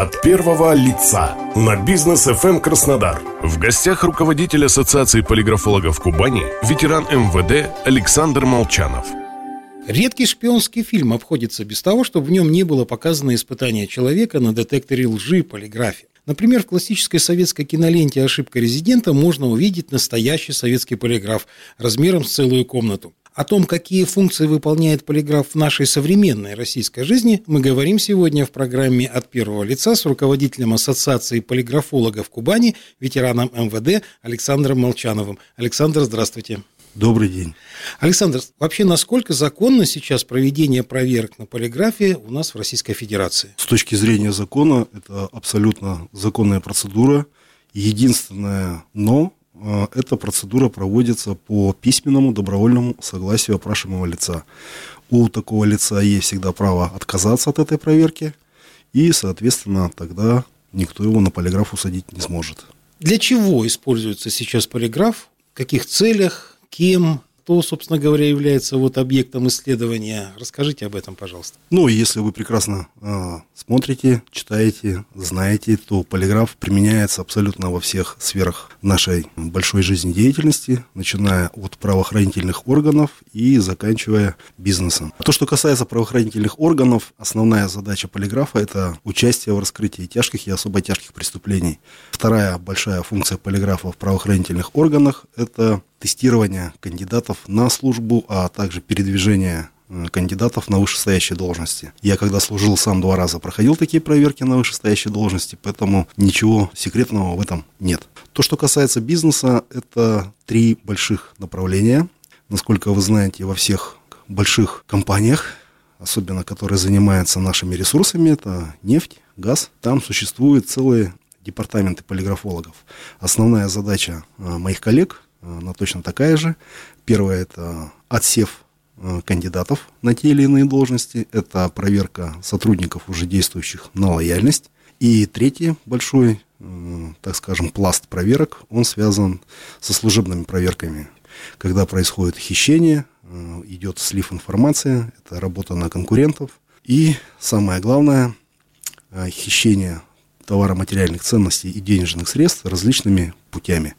от первого лица на бизнес FM Краснодар. В гостях руководитель Ассоциации полиграфологов Кубани, ветеран МВД Александр Молчанов. Редкий шпионский фильм обходится без того, чтобы в нем не было показано испытание человека на детекторе лжи полиграфе. Например, в классической советской киноленте «Ошибка резидента» можно увидеть настоящий советский полиграф размером с целую комнату. О том, какие функции выполняет полиграф в нашей современной российской жизни, мы говорим сегодня в программе «От первого лица» с руководителем Ассоциации полиграфологов Кубани, ветераном МВД Александром Молчановым. Александр, здравствуйте. Добрый день. Александр, вообще насколько законно сейчас проведение проверок на полиграфе у нас в Российской Федерации? С точки зрения закона, это абсолютно законная процедура. Единственное «но» эта процедура проводится по письменному добровольному согласию опрашиваемого лица. У такого лица есть всегда право отказаться от этой проверки, и, соответственно, тогда никто его на полиграф усадить не сможет. Для чего используется сейчас полиграф? В каких целях? кем, кто, собственно говоря, является вот объектом исследования. Расскажите об этом, пожалуйста. Ну, если вы прекрасно э, смотрите, читаете, знаете, то полиграф применяется абсолютно во всех сферах нашей большой жизнедеятельности, начиная от правоохранительных органов и заканчивая бизнесом. То, что касается правоохранительных органов, основная задача полиграфа – это участие в раскрытии тяжких и особо тяжких преступлений. Вторая большая функция полиграфа в правоохранительных органах – это тестирование кандидатов на службу, а также передвижение э, кандидатов на вышестоящие должности. Я когда служил сам два раза, проходил такие проверки на вышестоящие должности, поэтому ничего секретного в этом нет. То, что касается бизнеса, это три больших направления. Насколько вы знаете, во всех больших компаниях, особенно которые занимаются нашими ресурсами, это нефть, газ, там существуют целые департаменты полиграфологов. Основная задача э, моих коллег она точно такая же. Первое – это отсев э, кандидатов на те или иные должности. Это проверка сотрудников, уже действующих на лояльность. И третий большой, э, так скажем, пласт проверок, он связан со служебными проверками. Когда происходит хищение, э, идет слив информации, это работа на конкурентов. И самое главное, хищение товаро-материальных ценностей и денежных средств различными путями.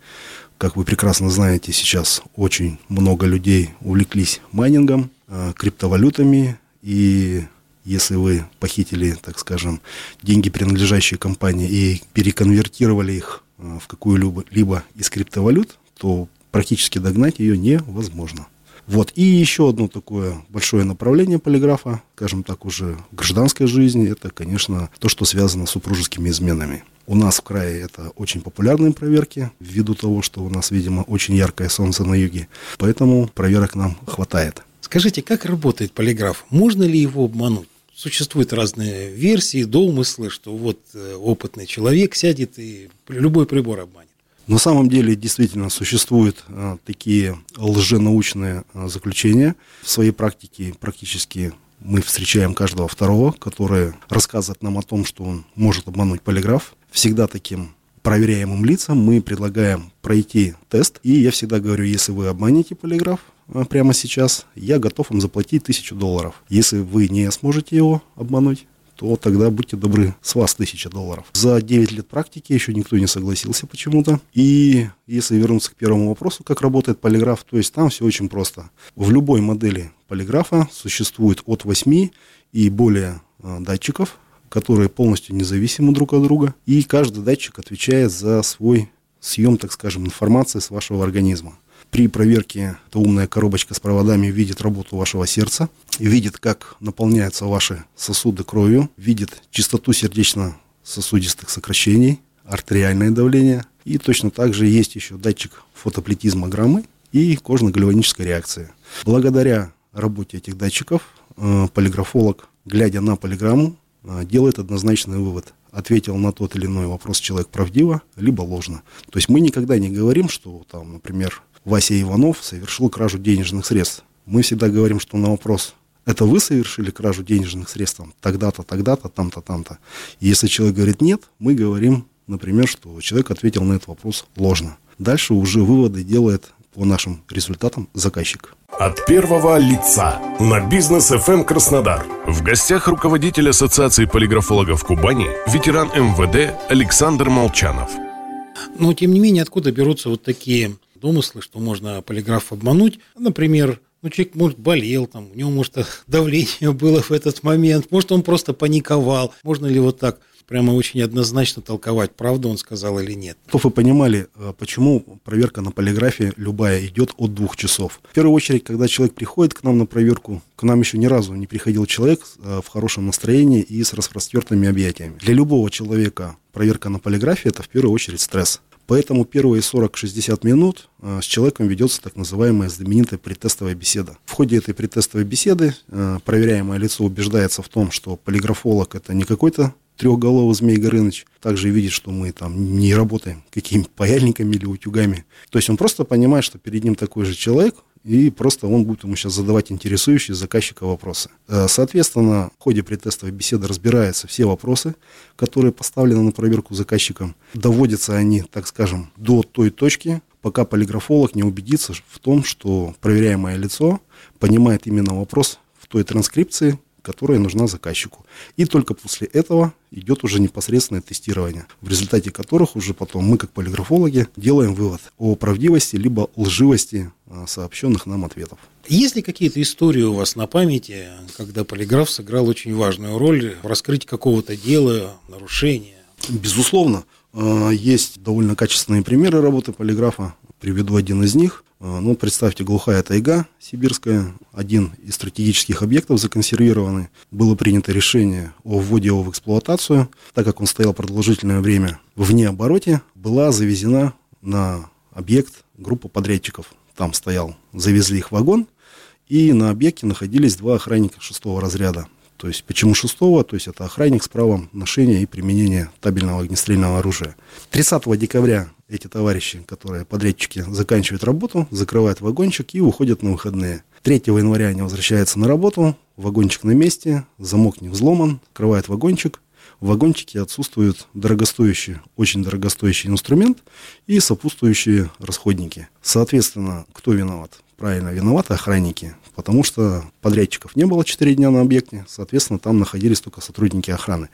Как вы прекрасно знаете, сейчас очень много людей увлеклись майнингом, э, криптовалютами, и если вы похитили, так скажем, деньги, принадлежащие компании, и переконвертировали их э, в какую-либо из криптовалют, то практически догнать ее невозможно. Вот. И еще одно такое большое направление полиграфа, скажем так, уже в гражданской жизни, это, конечно, то, что связано с супружескими изменами. У нас в крае это очень популярные проверки, ввиду того, что у нас, видимо, очень яркое солнце на юге. Поэтому проверок нам хватает. Скажите, как работает полиграф? Можно ли его обмануть? Существуют разные версии, домыслы, что вот э, опытный человек сядет и любой прибор обманет. На самом деле действительно существуют а, такие лженаучные а, заключения. В своей практике практически мы встречаем каждого второго, который рассказывает нам о том, что он может обмануть полиграф. Всегда таким проверяемым лицам мы предлагаем пройти тест. И я всегда говорю, если вы обманете полиграф а, прямо сейчас, я готов вам заплатить тысячу долларов. Если вы не сможете его обмануть, то тогда будьте добры, с вас тысяча долларов. За 9 лет практики еще никто не согласился почему-то. И если вернуться к первому вопросу, как работает полиграф, то есть там все очень просто. В любой модели полиграфа существует от 8 и более а, датчиков, которые полностью независимы друг от друга. И каждый датчик отвечает за свой съем, так скажем, информации с вашего организма. При проверке эта умная коробочка с проводами видит работу вашего сердца, видит, как наполняются ваши сосуды кровью, видит частоту сердечно-сосудистых сокращений, артериальное давление. И точно так же есть еще датчик фотоплетизмограммы и кожно-гальванической реакции. Благодаря работе этих датчиков э, полиграфолог, глядя на полиграмму, делает однозначный вывод. Ответил на тот или иной вопрос человек правдиво, либо ложно. То есть мы никогда не говорим, что там, например, Вася Иванов совершил кражу денежных средств. Мы всегда говорим, что на вопрос это вы совершили кражу денежных средств тогда-то, тогда-то, там-то, там-то. Если человек говорит нет, мы говорим, например, что человек ответил на этот вопрос ложно. Дальше уже выводы делает по нашим результатам заказчик. От первого лица на бизнес FM Краснодар. В гостях руководитель Ассоциации полиграфологов Кубани, ветеран МВД Александр Молчанов. Но, тем не менее, откуда берутся вот такие домыслы, что можно полиграф обмануть? Например, ну, человек, может, болел, там, у него, может, давление было в этот момент, может, он просто паниковал. Можно ли вот так прямо очень однозначно толковать, правду он сказал или нет? Чтобы вы понимали, э, почему проверка на полиграфе любая идет от двух часов. В первую очередь, когда человек приходит к нам на проверку, к нам еще ни разу не приходил человек э, в хорошем настроении и с распростертыми объятиями. Для любого человека проверка на полиграфе – это в первую очередь стресс. Поэтому первые 40-60 минут э, с человеком ведется так называемая знаменитая предтестовая беседа. В ходе этой предтестовой беседы проверяемое лицо убеждается в том, что полиграфолог это не какой-то трехголовый Змей Горыныч. Также видит, что мы там не работаем какими-то паяльниками или утюгами. То есть он просто понимает, что перед ним такой же человек, и просто он будет ему сейчас задавать интересующие заказчика вопросы. Э, соответственно, в ходе предтестовой беседы разбираются все вопросы, которые поставлены на проверку заказчиком. Доводятся они, так скажем, до той точки, пока полиграфолог не убедится в том, что проверяемое лицо понимает именно вопрос в той транскрипции, которая нужна заказчику. И только после этого идет уже непосредственное тестирование, в результате которых уже потом мы, как полиграфологи, делаем вывод о правдивости либо лживости а, сообщенных нам ответов. Есть ли какие-то истории у вас на памяти, когда полиграф сыграл очень важную роль в раскрытии какого-то дела, нарушения? Безусловно. А, есть довольно качественные примеры работы полиграфа. Приведу один из них – а, ну, представьте, глухая тайга сибирская, один из стратегических объектов законсервированный. Было принято решение о вводе его в эксплуатацию, так как он стоял продолжительное время вне обороте, была завезена на объект группа подрядчиков. Там стоял, завезли их вагон, и на объекте находились два охранника шестого разряда. То есть почему шестого? То есть это охранник с правом ношения и применения табельного огнестрельного оружия. 30 декабря эти товарищи, которые подрядчики, заканчивают работу, закрывают вагончик и уходят на выходные. 3 января они возвращаются на работу, вагончик на месте, замок не взломан, открывают вагончик. В вагончике отсутствует дорогостоящий, очень дорогостоящий инструмент и сопутствующие расходники. Соответственно, кто виноват? Правильно, виноваты охранники, потому что подрядчиков не было 4 дня на объекте, соответственно, там находились только сотрудники охраны.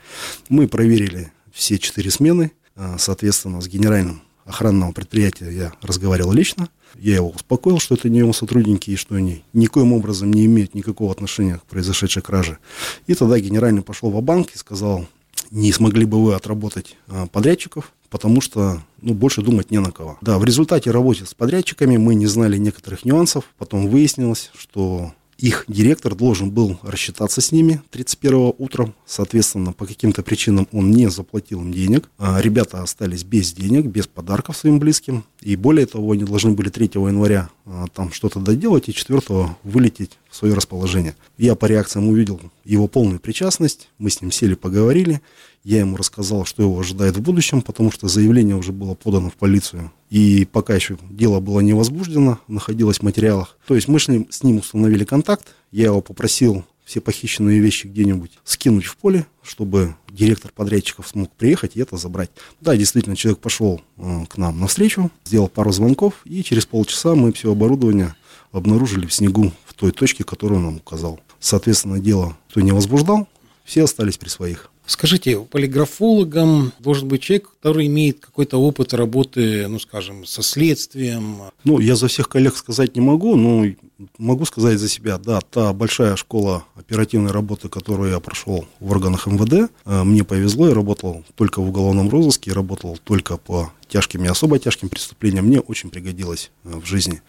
Мы проверили все 4 смены, а, соответственно, с генеральным охранного предприятия я разговаривал лично. Я его успокоил, что это не его сотрудники и что они никоим образом не имеют никакого отношения к произошедшей краже. И тогда генеральный пошел в банк и сказал, не смогли бы вы отработать а, подрядчиков, потому что ну, больше думать не на кого. Да, в результате работы с подрядчиками мы не знали некоторых нюансов, потом выяснилось, что их директор должен был рассчитаться с ними 31 утром. Соответственно, по каким-то причинам он не заплатил им денег. А ребята остались без денег, без подарков своим близким. И более того, они должны были 3 января а, там что-то доделать и 4 вылететь в свое расположение. Я по реакциям увидел его полную причастность. Мы с ним сели, поговорили. Я ему рассказал, что его ожидает в будущем, потому что заявление уже было подано в полицию. И пока еще дело было не возбуждено, находилось в материалах. То есть мы с ним, с ним установили контакт. Я его попросил все похищенные вещи где-нибудь скинуть в поле, чтобы директор подрядчиков смог приехать и это забрать. Да, действительно, человек пошел э, к нам навстречу, сделал пару звонков, и через полчаса мы все оборудование обнаружили в снегу в той точке, которую он нам указал. Соответственно, дело кто не возбуждал, все остались при своих. Скажите, полиграфологом должен быть человек, который имеет какой-то опыт работы, ну, скажем, со следствием? Ну, я за всех коллег сказать не могу, но могу сказать за себя. Да, та большая школа оперативной работы, которую я прошел в органах МВД, э, мне повезло, я работал только в уголовном розыске, работал только по тяжким и особо тяжким преступлениям, мне очень пригодилось э, в жизни.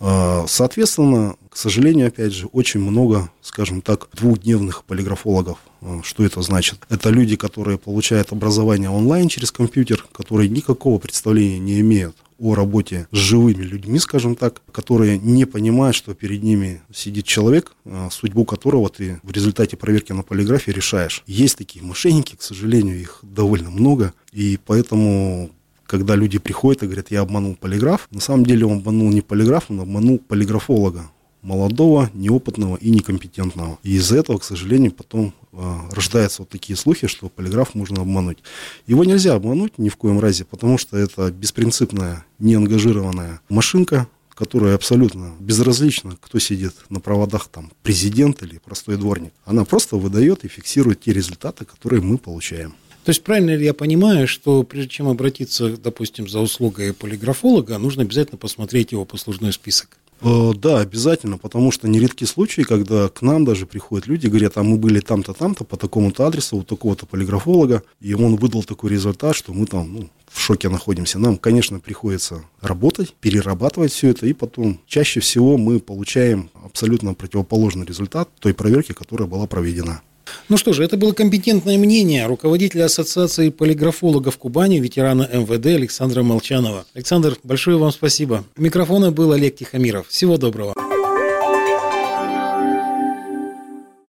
Э, соответственно, к сожалению, опять же, очень много, скажем так, двухдневных полиграфологов. Что это значит? Это люди, которые получают образование онлайн через компьютер, которые никакого представления не имеют о работе с живыми людьми, скажем так, которые не понимают, что перед ними сидит человек, а, судьбу которого ты в результате проверки на полиграфе решаешь. Есть такие мошенники, к сожалению, их довольно много, и поэтому когда люди приходят и говорят, я обманул полиграф, на самом деле он обманул не полиграф, он обманул полиграфолога молодого, неопытного и некомпетентного. И из-за этого, к сожалению, потом э, рождаются вот такие слухи, что полиграф можно обмануть. Его нельзя обмануть ни в коем разе, потому что это беспринципная, неангажированная машинка, которая абсолютно безразлична, кто сидит на проводах, там, президент или простой дворник. Она просто выдает и фиксирует те результаты, которые мы получаем. То есть правильно ли я понимаю, что прежде чем обратиться, допустим, за услугой полиграфолога, нужно обязательно посмотреть его послужной список? Э, да, обязательно, потому что нередки случаи, когда к нам даже приходят люди, говорят, а мы были там-то, там-то, по такому-то адресу, у такого-то полиграфолога, и он выдал такой результат, что мы там ну, в шоке находимся. Нам, конечно, приходится работать, перерабатывать все это, и потом чаще всего мы получаем абсолютно противоположный результат той проверки, которая была проведена. Ну что же, это было компетентное мнение руководителя Ассоциации полиграфологов Кубани, ветерана МВД Александра Молчанова. Александр, большое вам спасибо. У микрофона был Олег Тихомиров. Всего доброго.